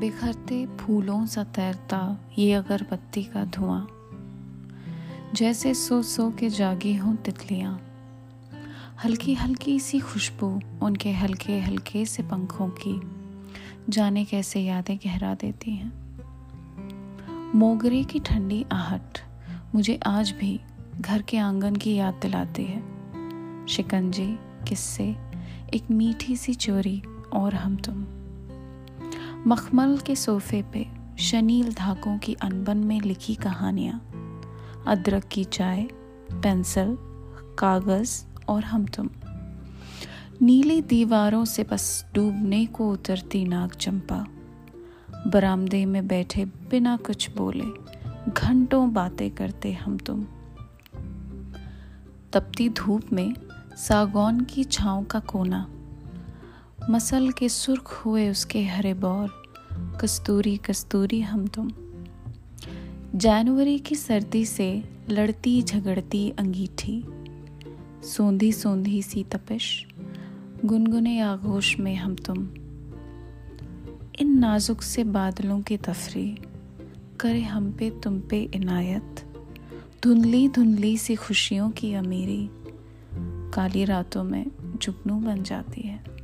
बिखरते फूलों सा तैरता ये अगरबत्ती का धुआँ। जैसे सो सो के जागी हों तितलियाँ। हल्की हल्की सी खुशबू उनके हल्के हल्के से पंखों की जाने कैसे यादें गहरा देती हैं। मोगरे की ठंडी आहट मुझे आज भी घर के आँगन की याद दिलाती है। शिकंजी, किस्से, एक मीठी सी चोरी और हम तुम। मखमल के सोफे पे शनील धाकों की अनबन में लिखी कहानियाँ। अदरक की चाय, पेंसिल, कागज़ और हम तुम। नीली दीवारों से बस डूबने को उतरती नाग चंपा। बरामदे में बैठे बिना कुछ बोले, घंटों बातें करते हम तुम। तपती धूप में सागौन की छाँव का कोना। मसल के सुर्ख हुए उसके हरे बौर कस्तूरी कस्तूरी हम तुम। जनवरी की सर्दी से लड़ती झगड़ती अंगीठी। सोंधी सोंधी सी तपिश, गुनगुने आगोश में हम तुम। इन नाजुक से बादलों की तफरी, करे हम पे तुम पे इनायत। धुंधली धुंधली सी खुशियों की अमीरी, काली रातों में जुगनू बन जाती है।